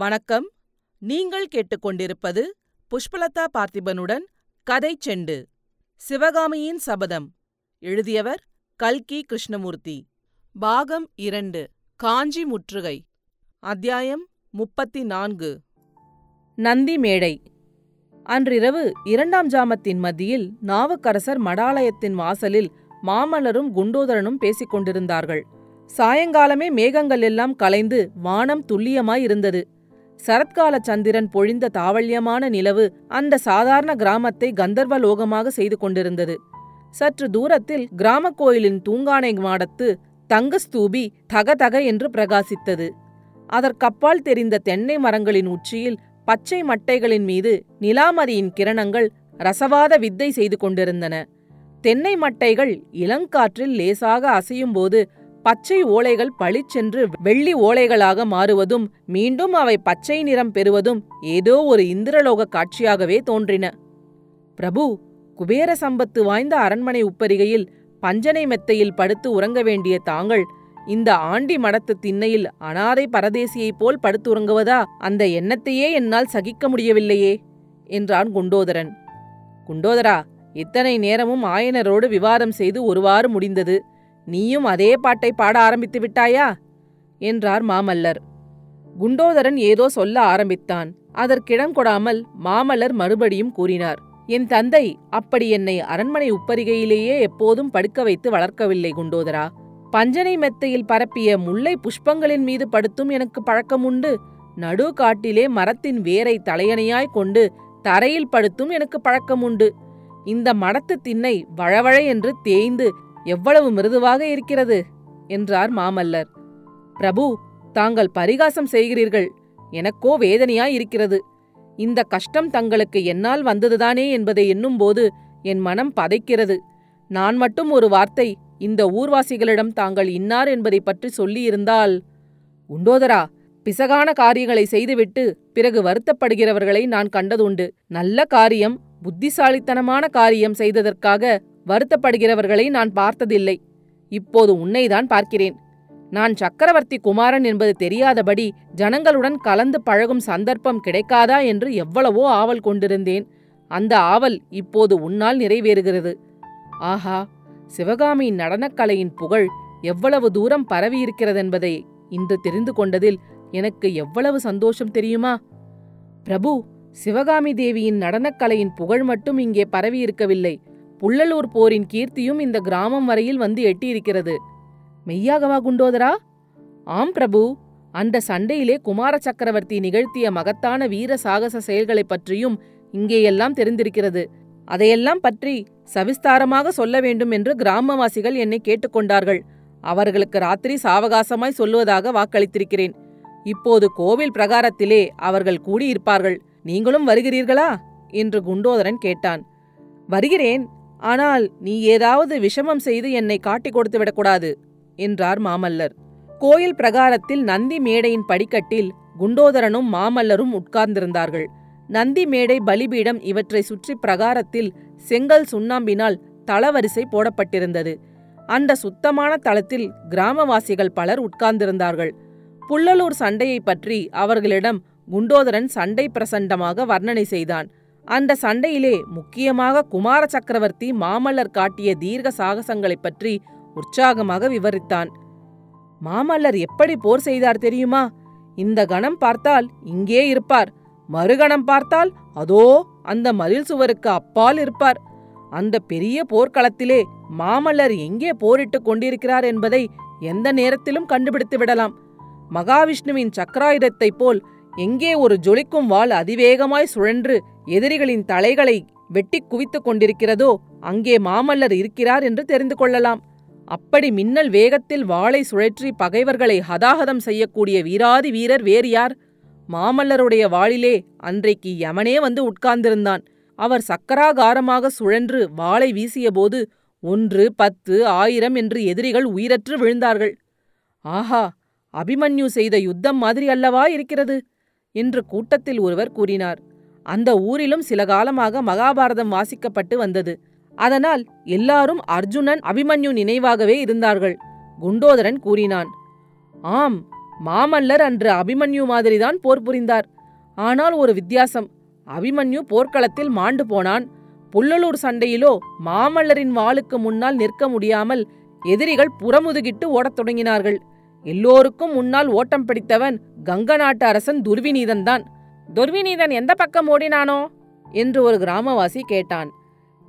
வணக்கம். நீங்கள் கேட்டுக்கொண்டிருப்பது புஷ்பலதா பார்த்திபனுடன் கதை செண்டு. சிவகாமியின் சபதம். எழுதியவர் கல்கி கிருஷ்ணமூர்த்தி. பாகம் இரண்டு. காஞ்சி முற்றுகை. அத்தியாயம் முப்பத்தி நான்கு நந்தி மேடை. அன்றிரவு இரண்டாம் ஜாமத்தின் மத்தியில் நாவுக்கரசர் மடாலயத்தின் வாசலில் மாமல்லரும் குண்டோதரனும் பேசிக் கொண்டிருந்தார்கள் சாயங்காலமே மேகங்கள் எல்லாம் கலைந்து வானம் துல்லியமாயிருந்தது சரத்கால சந்திரன் பொழிந்த தாவல்யமான நிலவு அந்த சாதாரண கிராமத்தை கந்தர்வலோகமாக செய்து கொண்டிருந்தது. சற்று தூரத்தில் கிராமக் கோயிலின் தூங்கானை மாடத்து தங்கஸ்தூபி தகதக என்று பிரகாசித்தது. அதற்கப்பால் தெரிந்த தென்னை மரங்களின் உச்சியில் பச்சை மட்டைகளின் மீது நிலாமரியின் கிரணங்கள் ரசவாத வித்தை செய்து கொண்டிருந்தன. தென்னை மட்டைகள் இளங்காற்றில் லேசாக அசையும்போது பச்சை ஓலைகள் பளிச்சென்று வெள்ளி ஓலைகளாக மாறுவதும் மீண்டும் அவை பச்சை நிறம் பெறுவதும் ஏதோ ஒரு இந்திரலோக காட்சியாகவே தோன்றின. பிரபு குபேர சம்பத்து வாய்ந்த அரண்மனை உப்பரிகையில் பஞ்சனை மெத்தையில் படுத்து உறங்க வேண்டிய தாங்கள் இந்த ஆண்டி மடத்து திண்ணையில் அனாதை பரதேசியைப் போல் படுத்து உறங்குவதா? அந்த எண்ணத்தையே என்னால் சகிக்க முடியவில்லையே என்றான் குண்டோதரன். குண்டோதரா இத்தனை நேரமும் ஆயனரோடு விவாதம் செய்து ஒருவாறு முடிந்தது. நீயும் அதே பாட்டை பாட ஆரம்பித்து விட்டாயா? என்றார் மாமல்லர். குண்டோதரன் ஏதோ சொல்ல ஆரம்பித்தான். அதற்கிடம் கொடாமல் மாமல்லர் மறுபடியும் கூறினார் என் தந்தை அப்படி என்னை அரண்மனை உப்பரிகையிலேயே எப்போதும் படுக்க வைத்து வளர்க்கவில்லை குண்டோதரா. பஞ்சனை மெத்தையில் பரப்பிய முல்லை புஷ்பங்களின் மீது படுத்தும் எனக்கு பழக்கம் உண்டு. நடு காட்டிலே மரத்தின் வேரை தலையணையாய் கொண்டு தரையில் படுத்தும் எனக்கு பழக்கம் உண்டு. இந்த மடத்து திண்ணை வழவழ என்று தேய்ந்து எவ்வளவு மிருதுவாக இருக்கிறது? என்றார் மாமல்லர். பிரபு தாங்கள் பரிகாசம் செய்கிறீர்கள். எனக்கோ வேதனையாய் இருக்கிறது. இந்த கஷ்டம் தங்களுக்கு என்னால் வந்ததுதானே என்பதை எண்ணும்போது என் மனம் பதைக்கிறது. நான் மட்டும் ஒரு வார்த்தை இந்த ஊர்வாசிகளிடம் தாங்கள் இன்னார் என்பதை பற்றி சொல்லியிருந்தால் உண்டோதரா பிசகான காரியங்களை செய்துவிட்டு பிறகு வருத்தப்படுகிறவர்களை நான் கண்டதுண்டு. நல்ல காரியம் புத்திசாலித்தனமான காரியம் செய்ததற்காக வருத்தப்படுகிறவர்களை நான் பார்த்ததில்லை. இப்போது உன்னைதான் பார்க்கிறேன். நான் சக்கரவர்த்தி குமாரன் என்பது தெரியாதபடி ஜனங்களுடன் கலந்து பழகும் சந்தர்ப்பம் கிடைக்காதா என்று எவ்வளவோ ஆவல் கொண்டிருந்தேன். அந்த ஆவல் இப்போது உன்னால் நிறைவேறுகிறது. ஆஹா சிவகாமியின் நடனக்கலையின் புகழ் எவ்வளவு தூரம் பரவியிருக்கிறதென்பதை இன்று தெரிந்து கொண்டதில் எனக்கு எவ்வளவு சந்தோஷம் தெரியுமா? பிரபு சிவகாமி தேவியின் நடனக்கலையின் புகழ் மட்டும் இங்கே பரவியிருக்கவில்லை. புள்ளலூர் போரின் கீர்த்தியும் இந்த கிராமம் வரையில் வந்து எட்டியிருக்கிறது. மெய்யாகவா குண்டோதரா. ஆம் பிரபு. அந்த சண்டையிலே குமார சக்கரவர்த்தி நிகழ்த்திய மகத்தான வீர சாகச செயல்களைப் பற்றியும் இங்கேயெல்லாம் தெரிந்திருக்கிறது. அதையெல்லாம் பற்றி சவிஸ்தாரமாக சொல்ல வேண்டும் என்று கிராமவாசிகள் என்னை கேட்டுக்கொண்டார்கள். அவர்களுக்கு ராத்திரி சாவகாசமாய் சொல்லுவதாக வாக்களித்திருக்கிறேன். இப்போது கோவில் பிரகாரத்திலே அவர்கள் கூடியிருப்பார்கள். நீங்களும் வருகிறீர்களா? என்று குண்டோதரன் கேட்டான். வருகிறேன். ஆனால் நீ ஏதாவது விஷமம் செய்து என்னை காட்டிக் கொடுத்து விடக்கூடாது என்றார் மாமல்லர். கோயில் பிரகாரத்தில் நந்தி மேடையின் படிக்கட்டில் குண்டோதரனும் மாமல்லரும் உட்கார்ந்திருந்தார்கள். நந்தி மேடை பலிபீடம் இவற்றை சுற்றி பிரகாரத்தில் செங்கல் சுண்ணாம்பினால் தளவரிசை போடப்பட்டிருந்தது. அந்த சுத்தமான தளத்தில் கிராமவாசிகள் பலர் உட்கார்ந்திருந்தார்கள். புள்ளலூர் சண்டையை பற்றி அவர்களிடம் குண்டோதரன் சண்டை பிரசண்டமாக வர்ணனை செய்தான். அந்த சண்டையிலே முக்கியமாக குமார சக்கரவர்த்தி மாமல்லர் காட்டிய தீர்க்க சாகசங்களைப் பற்றி உற்சாகமாக விவரித்தான். மாமல்லர் எப்படி போர் செய்தார் தெரியுமா? இந்த கணம் பார்த்தால் இங்கே இருப்பார். மறுகணம் பார்த்தால் அதோ அந்த மதில் சுவருக்கு அப்பால் இருப்பார். அந்த பெரிய போர்க்களத்திலே மாமல்லர் எங்கே போரிட்டுக் கொண்டிருக்கிறார் என்பதை எந்த நேரத்திலும் கண்டுபிடித்து விடலாம். மகாவிஷ்ணுவின் சக்கராயுதத்தைப் போல் எங்கே ஒரு ஜொலிக்கும் வாள் அதிவேகமாய் சுழன்று எதிரிகளின் தலைகளை வெட்டிக் குவித்துக் கொண்டிருக்கிறதோ அங்கே மாமல்லர் இருக்கிறார் என்று தெரிந்து கொள்ளலாம். அப்படி மின்னல் வேகத்தில் வாளை சுழற்றி பகைவர்களை ஹதாஹதம் செய்யக்கூடிய வீராதி வீரர் வேறு யார்? மாமல்லருடைய வாளிலே அன்றைக்கு யமனே வந்து உட்கார்ந்திருந்தான். அவர் சக்கராகாரமாக சுழன்று வாளை வீசியபோது ஒன்று பத்து ஆயிரம் என்று எதிரிகள் உயிரற்று விழுந்தார்கள். ஆஹா அபிமன்யு செய்த யுத்தம் மாதிரி அல்லவா இருக்கிறது? என்று கூட்டத்தில் ஒருவர் கூறினார். அந்த ஊரிலும் சில காலமாக மகாபாரதம் வாசிக்கப்பட்டு வந்தது. அதனால் எல்லாரும் அர்ஜுனன் அபிமன்யு நினைவாகவே இருந்தார்கள் குண்டோதரன் கூறினான். ஆம் மாமல்லர் அன்று அபிமன்யு மாதிரிதான் போர் புரிந்தார். ஆனால் ஒரு வித்தியாசம் அபிமன்யு போர்க்களத்தில் மாண்டு போனான். புல்லலூர் சண்டையிலோ மாமல்லரின் வாளுக்கு முன்னால் நிற்க முடியாமல் எதிரிகள் புறமுதுகிட்டு ஓடத் தொடங்கினார்கள். எல்லோருக்கும் முன்னால் ஓட்டம் பிடித்தவன் கங்க நாட்டு அரசன் துர்விநீதன்தான். துர்விநீதன் எந்த பக்கம் ஓடினானோ? என்று ஒரு கிராமவாசி கேட்டான்.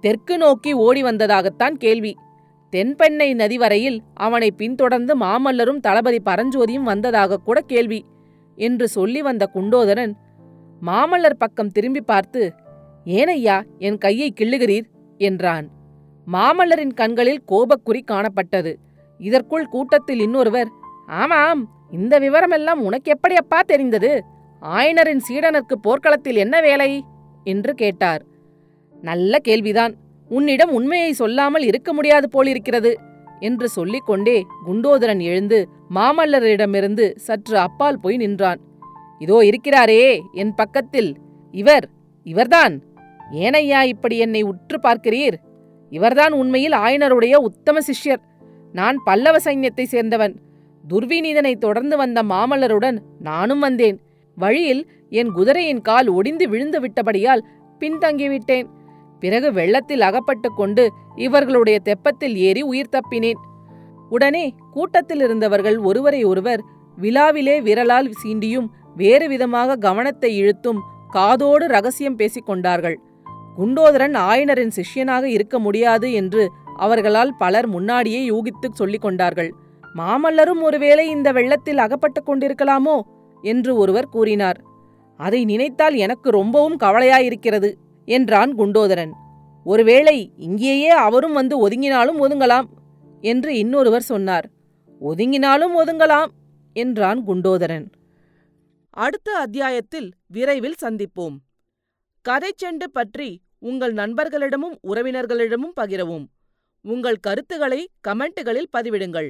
தெற்கு நோக்கி ஓடி வந்ததாகத்தான் கேள்வி. தென்பெண்ணை நதி வரையில் அவனை பின்தொடர்ந்து மாமல்லரும் தளபதி பரஞ்சோதியும் வந்ததாக கூட கேள்வி என்று சொல்லி வந்த குண்டோதரன் மாமல்லர் பக்கம் திரும்பி பார்த்து ஏனையா என் கையை கிள்ளுகிறீர்? என்றான். மாமல்லரின் கண்களில் கோபக்குறி காணப்பட்டது. இதற்குள் கூட்டத்தில் இன்னொருவர் ஆமாம் இந்த விவரமெல்லாம் உனக்கு எப்படியப்பா தெரிந்தது? ஆயனரின் சீடனுக்கு போர்க்களத்தில் என்ன வேலை? என்று கேட்டார். நல்ல கேள்விதான். உன்னிடம் உண்மையை சொல்லாமல் இருக்க முடியாது போலிருக்கிறது என்று சொல்லிக்கொண்டே குண்டோதரன் எழுந்து மாமல்லரிடமிருந்து சற்று அப்பால் போய் நின்றான். இதோ இருக்கிறாரே என் பக்கத்தில். இவர் இவர்தான். ஏனையா இப்படி என்னை உற்று பார்க்கிறீர்? இவர்தான் உண்மையில் ஆயனருடைய உத்தம சிஷ்யர். நான் பல்லவ சைன்யத்தை சேர்ந்தவன். துர்விநீதனை தொடர்ந்து வந்த மாமல்லருடன் நானும் வந்தேன். வழியில் என் குதிரையின் கால் ஒடிந்து விழுந்து விட்டபடியால் பின்தங்கிவிட்டேன். பிறகு வெள்ளத்தில் அகப்பட்டு கொண்டு இவர்களுடைய தெப்பத்தில் ஏறி உயிர் தப்பினேன். உடனே கூட்டத்தில் இருந்தவர்கள் ஒருவரை ஒருவர் விழாவிலே விரலால் சீண்டியும் வேறு விதமாக கவனத்தை இழுத்தும் காதோடு ரகசியம் பேசிக் கொண்டார்கள். குண்டோதரன் ஆயனரின் சிஷ்யனாக இருக்க முடியாது என்று அவர்களால் பலர் முன்னாடியே யூகித்துச் சொல்லிக் கொண்டார்கள். மாமல்லரும் ஒருவேளை இந்த வெள்ளத்தில் அகப்பட்டுக் கொண்டிருக்கலாமோ? என்று ஒருவர் கூறினார். அதை நினைத்தால் எனக்கு ரொம்பவும் கவலையாயிருக்கிறது என்றான் குண்டோதரன். ஒருவேளை இங்கேயே அவரும் வந்து ஒதுங்கினாலும் ஒதுங்கலாம் என்று இன்னொருவர் சொன்னார். ஒதுங்கினாலும் ஒதுங்கலாம் என்றான் குண்டோதரன். அடுத்த அத்தியாயத்தில் விரைவில் சந்திப்போம். கதைச்செண்டு பற்றி உங்கள் நண்பர்களிடமும் உறவினர்களிடமும் பகிரவும். உங்கள் கருத்துக்களை கமெண்ட்டுகளில் பதிவிடுங்கள்.